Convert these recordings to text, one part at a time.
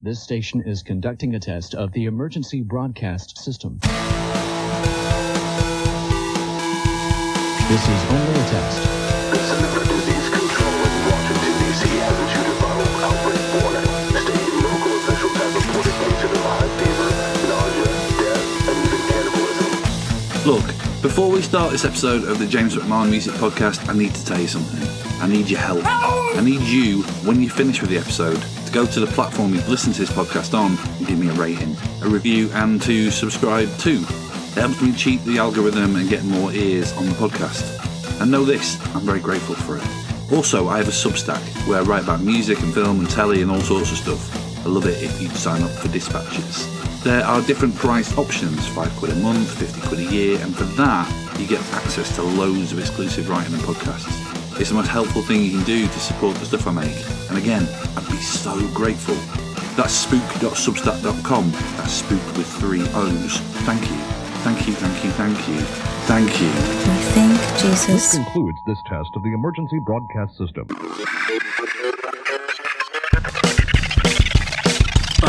This station is conducting a test of the emergency broadcast system. This is only a test. The Center for Disease Control in Washington, D.C. has issued a viral outbreak warning, stating local officials have reported cases of high fever, nausea, death, and even cannibalism. Look, before we start this episode of the James McMahon Music Podcast, I need to tell you something. I need your help. I need you, when you finish with the episode, to go to the platform you've listened to this podcast on and give me a rating, a review, and to subscribe too. It helps me cheat the algorithm and get more ears on the podcast. And know this, I'm very grateful for it. Also, I have a Substack where I write about music and film and telly and all sorts of stuff. I love it if you sign up for dispatches. There are different price options, 5 quid a month, 50 quid a year, and for that, you get access to loads of exclusive writing and podcasts. It's the most helpful thing you can do to support the stuff I make. And again, I'd be so grateful. That's spoook.substack.com. That's spoook with three O's. Thank you. Thank you, thank you, thank you. Thank you. We thank Jesus. This Jesus. concludes this test of the emergency broadcast system.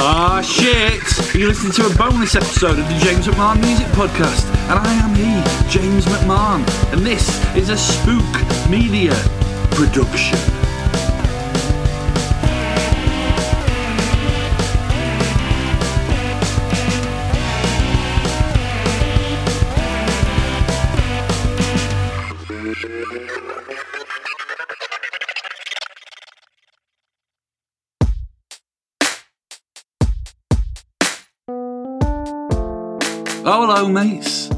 Ah, shit! You're listening to a bonus episode of the James McMahon Music Podcast, and I am he, James McMahon, and this is a Spoook Media production. Hello, mates.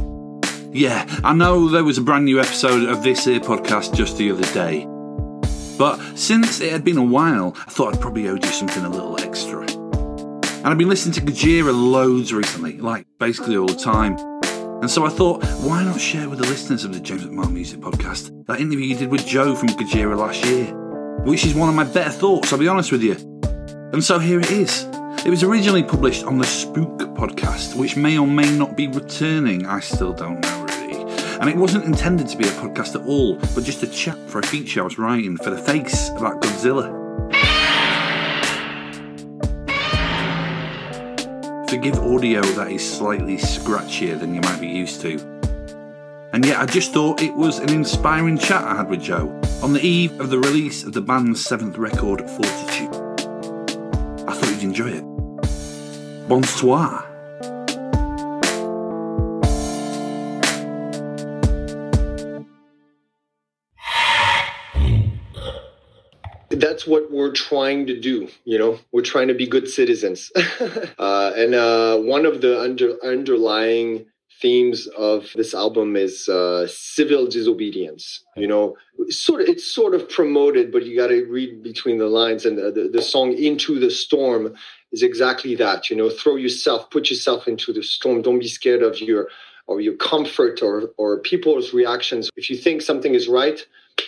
Yeah, I know there was a brand new episode of this here podcast just the other day. But since it had been a while, I thought I'd probably owe you something a little extra. And I've been listening to Gojira loads recently, like basically all the time. And so I thought, why not share with the listeners of the James McMahon Music Podcast that interview you did with Joe from Gojira last year? Which is one of my better thoughts, I'll be honest with you. And so here it is. It was originally published on the Spoook podcast, which may or may not be returning. I still don't know really. And it wasn't intended to be a podcast at all, but just a chat for a feature I was writing for the face about Godzilla. Forgive audio that is slightly scratchier than you might be used to. And yet, I just thought it was an inspiring chat I had with Joe on the eve of the release of the band's seventh record, Fortitude. I thought you'd enjoy it. Bonsoir. that's what we're trying to do you know we're trying to be good citizens uh, and uh, one of the under, underlying themes of this album is uh, civil disobedience you know? Sort of it's sort of promoted but you got to read between the lines and the, the, the song into the storm is exactly that you know? Throw yourself put yourself into the storm. Don't be scared of your or your comfort or or people's reactions. If you think something is right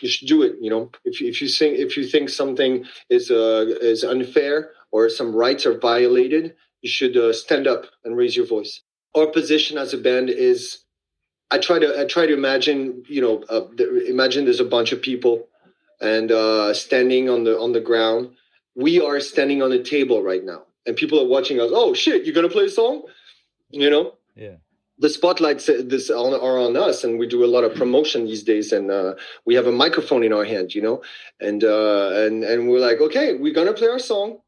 you should do it you know? If if you think if you think something is uh, is unfair or some rights are violated you should uh, stand up and raise your voice our position as a band is i try to i try to imagine you know uh, the, imagine there's a bunch of people and uh, standing on the on the ground. We are standing on a table right now and people are watching us. Oh shit you're gonna play a song? You know? Yeah. the spotlights this on, are on us and we do a lot of promotion these days and uh, we have a microphone in our hand you know? And uh, and and we're like okay we're gonna play our song.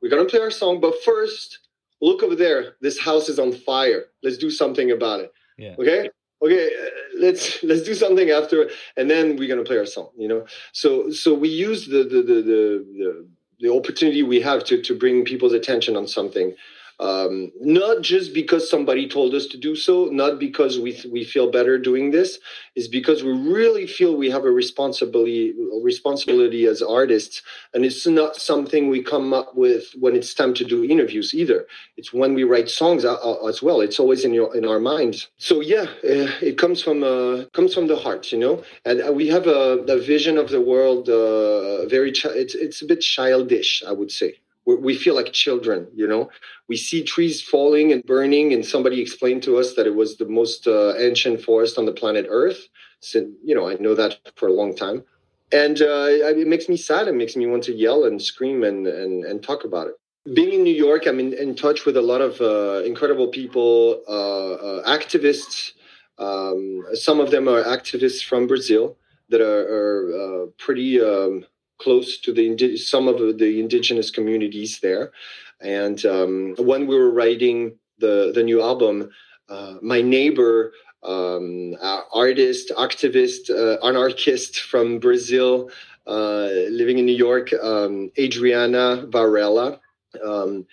We're gonna play our song but first look over there. This house is on fire. Let's do something about it. Yeah. okay? Okay uh, let's let's do something after and then we're gonna play our song you know? So so we use the the the the, the, the opportunity we have to to bring people's attention on something um, not just because somebody told us to do so, not because we we feel better doing this, is because we really feel we have a responsibility responsibility as artists, and it's not something we come up with when it's time to do interviews either. It's when we write songs uh, uh, as well. It's always in your in our minds. So yeah, uh, it comes from uh, comes from the heart, you know. And we have a, a vision of the world uh, very chi- it's it's a bit childish, I would say we feel like children you know? We see trees falling and burning and somebody explained to us that it was the most uh, ancient forest on the planet earth. So you know i know that for a long time. And uh, it makes me sad. It makes me want to yell and scream and and, and talk about it. Being in New York, I'm in, in touch with a lot of uh, incredible people, uh, uh, activists. Um, some of them are activists from Brazil that are, are uh, pretty um, close to the some of the indigenous communities there. And um, when we were writing the the new album, uh, my neighbor, um, artist, activist, uh, anarchist from Brazil, living in New York, um, Adriana Varela um,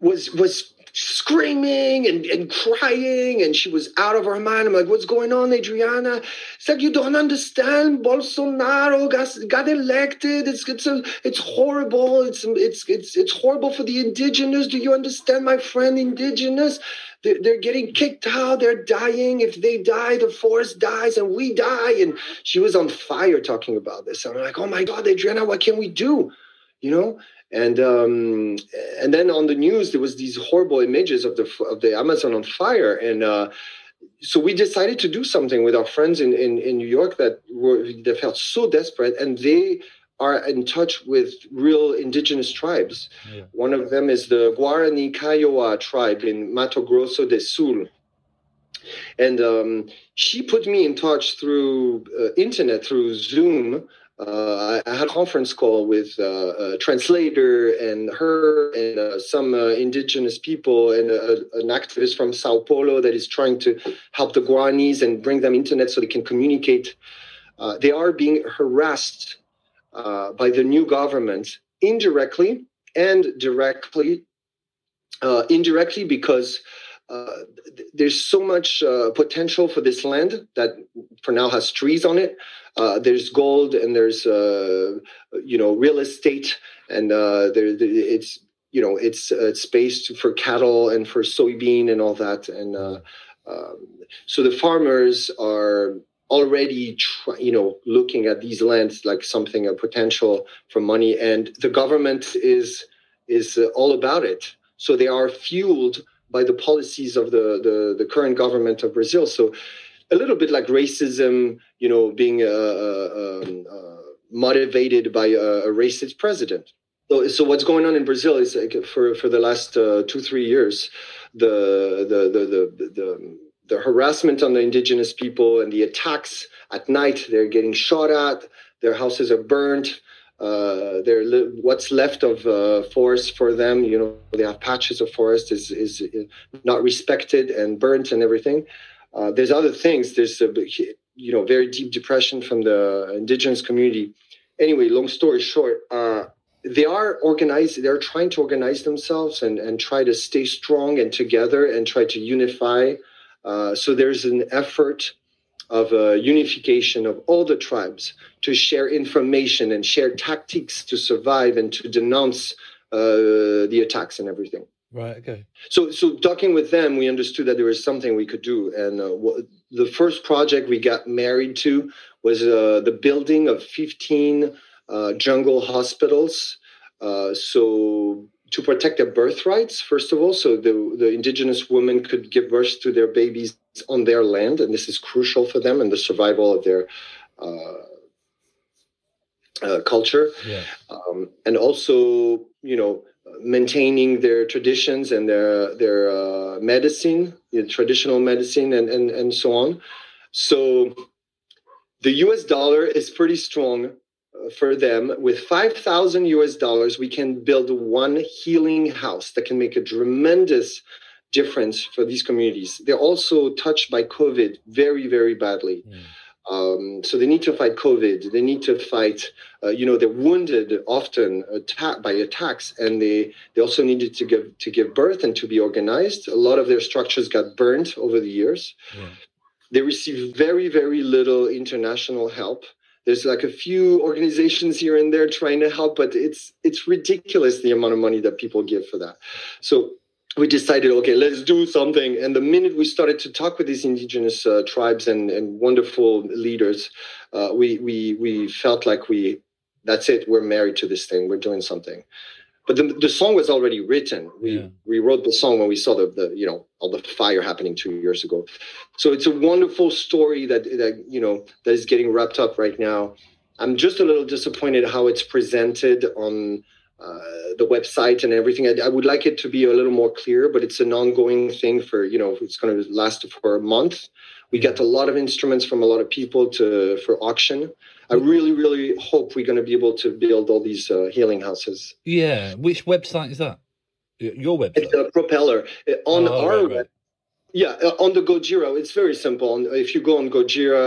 was was screaming and, and crying and she was out of her mind. I'm like, what's going on, Adriana? It's like you don't understand. Bolsonaro got, got elected. It's it's a, it's horrible. It's it's it's it's horrible for the indigenous. Do you understand, my friend, indigenous? They're, they're getting kicked out. They're dying. If they die, the forest dies and we die. And she was on fire talking about this. I'm like, oh my God, Adriana, what can we do? You know, and um, and then on the news there was these horrible images of the of the Amazon on fire, and uh, so we decided to do something with our friends in in, in New York that were that felt so desperate, and they are in touch with real indigenous tribes. Yeah. One of them is the Guarani Kaiowa tribe in Mato Grosso do Sul. And um, she put me in touch through uh, internet, through Zoom, uh, I had a conference call with uh, a translator and her and uh, some uh, indigenous people and uh, an activist from Sao Paulo that is trying to help the Guaranis and bring them internet so they can communicate. Uh, they are being harassed by the new government indirectly and directly. indirectly because there's so much potential for this land that for now has trees on it. Uh, there's gold and there's uh, you know real estate and uh, there it's you know it's uh, space for cattle and for soybean and all that. And uh, um, so the farmers are already try, you know looking at these lands like something a potential for money. And the government is is uh, all about it. So they are fueled by the policies of the, the, the current government of Brazil. So a little bit like racism, you know, being uh, uh, um, uh, motivated by a, a, racist president. So, so what's going on in Brazil is like for for the last uh, two three years, the the the the, the the harassment on the indigenous people and the attacks at night they're getting shot at their houses are burned uh, they're li- what's left of uh, forest for them you know they have patches of forest is is not respected and burnt and everything uh, there's other things. There's a you know very deep depression from the indigenous community. Anyway, long story short, uh, they are organized. They're trying to organize themselves and and try to stay strong and together and try to unify. Uh, so there's an effort of uh, unification of all the tribes to share information and share tactics to survive and to denounce uh, the attacks and everything. Right. Okay. So, so talking with them, we understood that there was something we could do, and uh, w- the first project we got married to was uh, the building of 15 uh, jungle hospitals. Uh, so to protect their birthrights, first of all, so the the indigenous women could give birth to their babies on their land, and this is crucial for them and the survival of their. Uh, uh, culture, yeah. um, and also, you know, maintaining their traditions and their their uh, medicine, traditional medicine, and, and and so on. So the U.S. dollar is pretty strong for them. With five thousand U.S. dollars, we can build one healing house that can make a tremendous difference for these communities. They're also touched by COVID very very badly. Mm. Um, so they need to fight COVID. They need to fight, uh, you know, they're wounded often attack, by attacks, and they, they also needed to give to give birth and to be organized. A lot of their structures got burnt over the years. Yeah. They receive very very little international help. There's like a few organizations here and there trying to help, but it's it's ridiculous the amount of money that people give for that. So we decided, okay, let's do something. And the minute we started to talk with these indigenous uh, tribes and, and wonderful leaders, uh, we, we, we felt like we, that's it, we're married to this thing, we're doing something. But the, the song was already written. We, yeah. we wrote the song when we saw the, the, you know, all the fire happening two years ago. So it's a wonderful story that, that, you know, that is getting wrapped up right now. I'm just a little disappointed how it's presented on uh, the website and everything. I, I would like it to be a little more clear, but it's an ongoing thing for you know it's going to last for a month. We get a lot of instruments from a lot of people to for auction. I really, really hope we're going to be able to build all these uh, healing houses. Yeah. Which website is that? Your website. It's a propeller Uh, on Oh, our right, right. Yeah, uh, on the Gojira, it's very simple. If you go on Gojira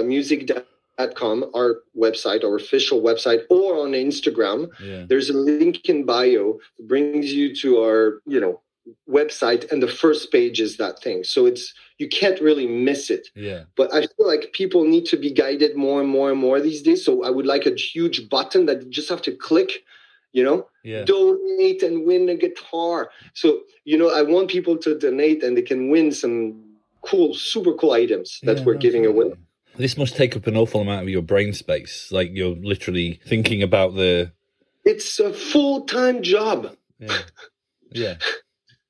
uh, music.com, our website, our official website, or on Instagram, Yeah. there's a link in bio that brings you to our, you know, website, and the first page is that thing. So it's you can't really miss it. Yeah. But I feel like people need to be guided more and more and more these days. So I would like a huge button that you just have to click, you know, Yeah. donate and win a guitar. So, you know, I want people to donate and they can win some cool, super cool items that Yeah, we're giving away. This must take up an awful amount of your brain space. Like you're literally thinking about the. It's a full time job. Yeah. Yeah.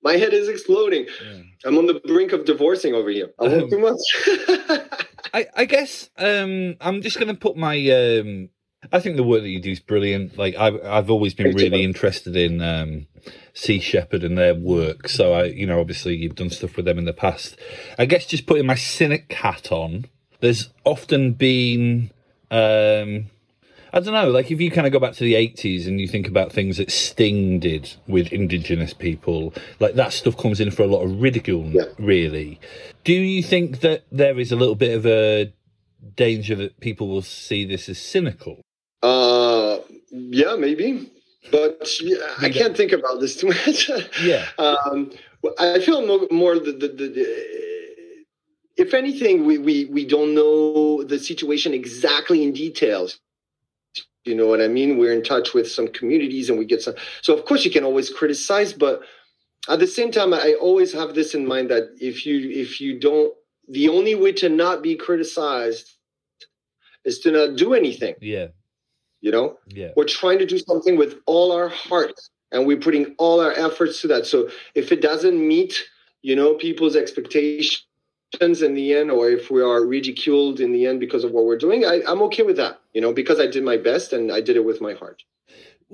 My head is exploding. yeah. I'm on the brink of divorcing over here. I Um, too much. I, I guess um, I'm just going to put my. Um, I think the work that you do is brilliant. Like I've I've always been really interested in um, Sea Shepherd and their work. So I, you know, obviously you've done stuff with them in the past. I guess just putting my cynic hat on. There's often been. Um, I don't know, like if you kind of go back to the 80s and you think about things that Sting did with indigenous people, like that stuff comes in for a lot of ridicule, Yeah. really. Do you think that there is a little bit of a danger that people will see this as cynical? uh, yeah, maybe. But yeah, I can't think about this too much. Yeah. um, I feel more, more the, the, the, the if anything, we, we, we don't know the situation exactly in details. You know what I mean? We're in touch with some communities and we get some. So, of course, you can always criticize, but at the same time, I always have this in mind that if you if you don't, the only way to not be criticized is to not do anything. Yeah. You know, Yeah. we're trying to do something with all our heart and we're putting all our efforts to that so if it doesn't meet you know people's expectations in the end or if we are ridiculed in the end because of what we're doing I, i'm okay with that you know because i did my best and i did it with my heart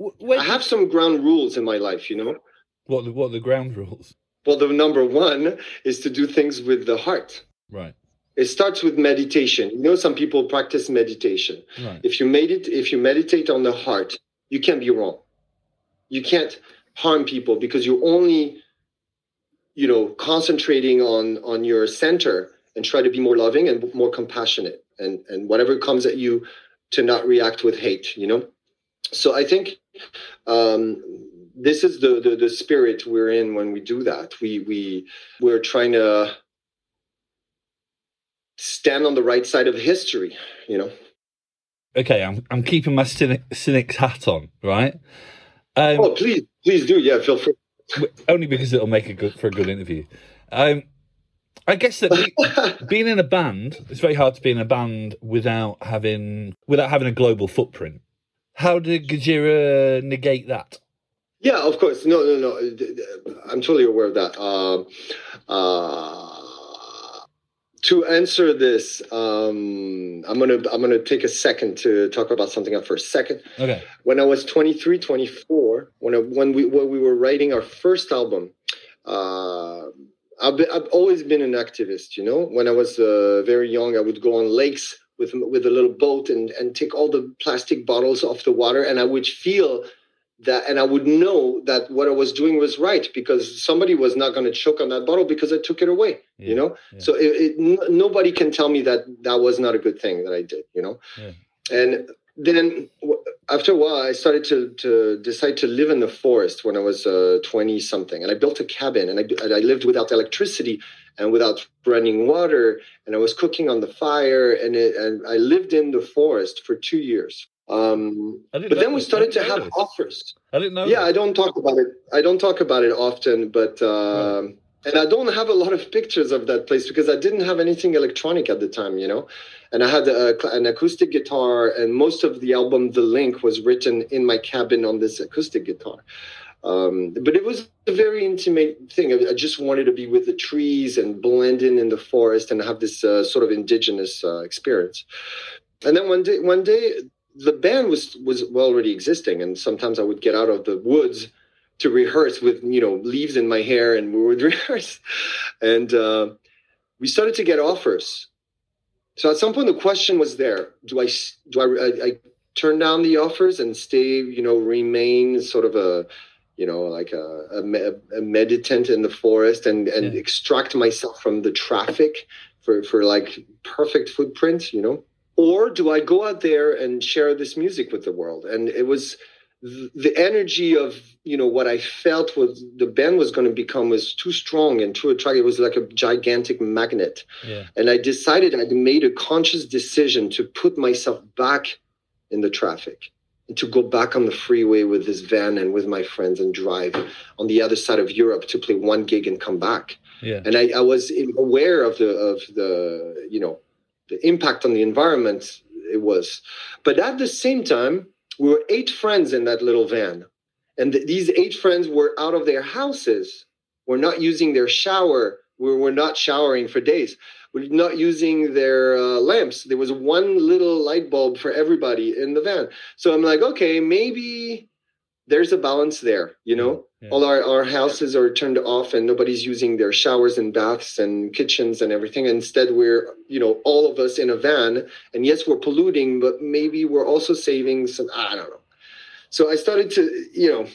Wh- Where i have some ground rules in my life you know what the, what are the ground rules? well the number one is to do things with the heart Right. it starts with meditation you know some people practice meditation Right. if you made it if you meditate on the heart you can't be wrong you can't harm people because you're only you know concentrating on on your center and try to be more loving and more compassionate and and whatever comes at you to not react with hate you know? So i think um this is the, the the spirit we're in when we do that. We we we're trying to stand on the right side of history you know? Okay, I'm I'm keeping my cynic, cynic's hat on, right? Um, oh please please do. Yeah feel free. only because it'll make a good for a good interview. Um, I guess that be, being in a band, it's very hard to be in a band without having without having a global footprint. How did Gojira negate that? Yeah, of course. No, no, no. I'm totally aware of that. Um, uh, to answer this, um, I'm gonna I'm gonna take a second to talk about something else for a second. Okay. When I was 23, 24, when I, when we when we were writing our first album, uh, I've, been, I've always been an activist. You know, when I was uh, very young, I would go on lakes with with a little boat and and take all the plastic bottles off the water, and I would feel that and i would know that what i was doing was right because somebody was not going to choke on that bottle because i took it away Yeah, you know yeah. so it, it, nobody can tell me that that was not a good thing that i did you know Yeah. and then after a while i started to, to decide to live in the forest when i was uh, 20 something and i built a cabin and I, I lived without electricity and without running water. And i was cooking on the fire and, it, and i lived in the forest for two years. Um, but then we started to have offers. I didn't know. yeah this. i don't talk about it. I don't talk about it often but um and i don't have a lot of pictures of that place because i didn't have anything electronic at the time you know? And i had a, an acoustic guitar and most of the album the link was written in my cabin on this acoustic guitar. Um, but it was a very intimate thing. I, I just wanted to be with the trees and blend in in the forest and have this uh, sort of indigenous uh, experience. And then one day one day the band was was already existing, and sometimes I would get out of the woods to rehearse with you know leaves in my hair, and we would rehearse, and uh, we started to get offers. So at some point, the question was there: Do I do I, I, I turn down the offers and stay, you know, remain sort of a you know, like a, a, a meditant in the forest and, and Yeah. extract myself from the traffic for, for like perfect footprint, you know? Or do I go out there and share this music with the world? And it was the energy of, you know, what I felt was the band was going to become was too strong and too attractive. It was like a gigantic magnet. Yeah. And I decided I'd made a conscious decision to put myself back in the traffic and to go back on the freeway with this van and with my friends and drive on the other side of Europe to play one gig and come back. Yeah. And I, I was aware of the of the you know the impact on the environment it was. But at the same time, we were eight friends in that little van. And th- these eight friends were out of their houses. We're not using their shower. We were not showering for days. We're not using their uh, lamps. There was one little light bulb for everybody in the van. So I'm like, okay, maybe there's a balance there, you know? Yeah. All our, our houses are turned off and nobody's using their showers and baths and kitchens and everything. Instead, we're, you know, all of us in a van. And yes, we're polluting, but maybe we're also saving some, I don't know. So I started to, you know,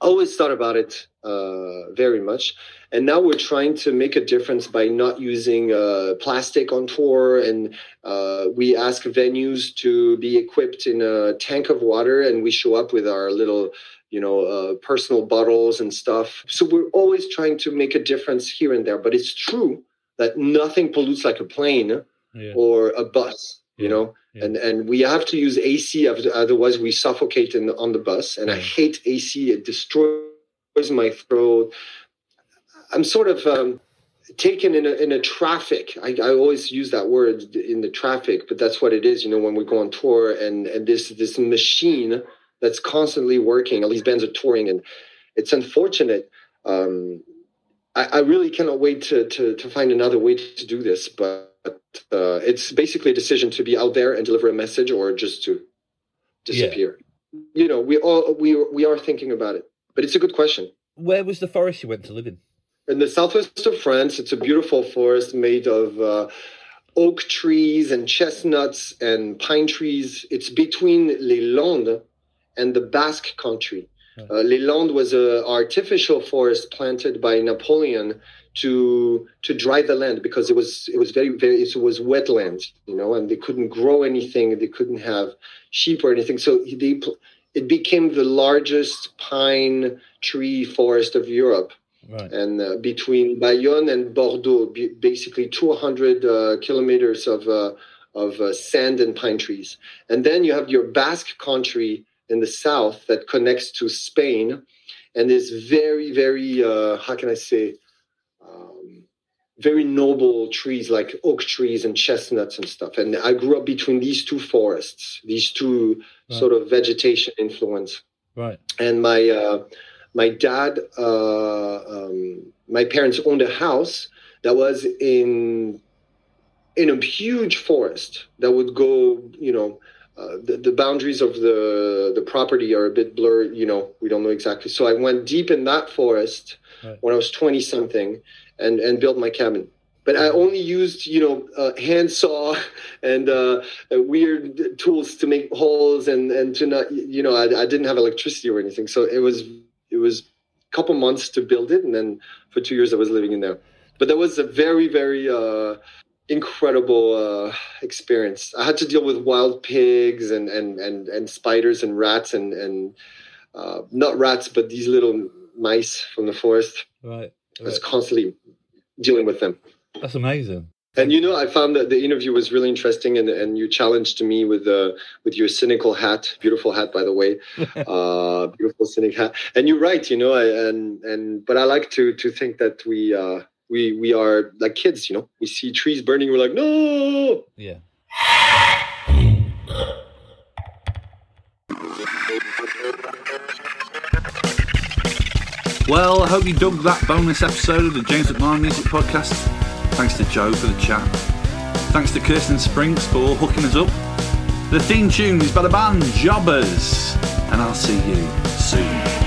always thought about it uh, very much. And now we're trying to make a difference by not using uh, plastic on tour. And uh, we ask venues to be equipped in a tank of water, and we show up with our little, you know, uh, personal bottles and stuff. So we're always trying to make a difference here and there. But it's true that nothing pollutes like a plane Yeah. or a bus. You Yeah. know, Yeah. and and we have to use AC, otherwise we suffocate in, on the bus. And I hate AC; it destroys my throat. I'm sort of um, taken in a, in a traffic. I, I always use that word in the traffic, but that's what it is. You know, when we go on tour and and this this machine that's constantly working. All these bands are touring, and it's unfortunate. Um, I, I really cannot wait to, to to find another way to do this, but uh, it's basically a decision to be out there and deliver a message, or just to disappear. You know, we all we we are thinking about it, but it's a good question Where was the forest you went to live in? in the southwest of France. It's a beautiful forest made of uh, oak trees and chestnuts and pine trees. It's between Les Landes and the Basque country. Uh, Les Landes was an artificial forest planted by Napoleon to to dry the land because it was it was very very it was wetland, you know, and they couldn't grow anything. They couldn't have sheep or anything. So they, it became the largest pine tree forest of Europe Right. and uh, between Bayonne and Bordeaux, basically 200 uh, kilometers of uh, of uh, sand and pine trees. And then you have your Basque country in the south that connects to Spain, and is very, very uh, how can I say, um, very noble trees like oak trees and chestnuts and stuff. And I grew up between these two forests, these two Right. sort of vegetation influence Right. and my uh, my dad uh, um, my parents owned a house that was in in a huge forest that would go you know uh, the, the boundaries of the the property are a bit blurred you know we don't know exactly. So i went deep in that forest Right. when i was 20 something and and built my cabin. But i only used you know uh, hand saw and uh, uh, weird tools to make holes and and to not you know I, I didn't have electricity or anything. So it was it was a couple months to build it and then for two years i was living in there. But that was a very very uh, incredible uh, experience i had to deal with wild pigs and and and, and spiders and rats and and uh, not rats but these little mice from the forest Right. i was constantly dealing with them That's amazing. and you know, I found that the interview was really interesting, and, and you challenged me with uh, with your cynical hat, beautiful hat, by the way, uh, beautiful cynic hat. And you're right, you know, I, and and but I like to to think that we uh, we we are like kids, you know, we see trees burning, we're like, no, Yeah. Well, I hope you dug that bonus episode of the James McMahon Music Podcast. Thanks to Joe for the chat. Thanks to Kirsten Sprinks for hooking us up. The theme tune is by the band Jobbers. And I'll see you soon.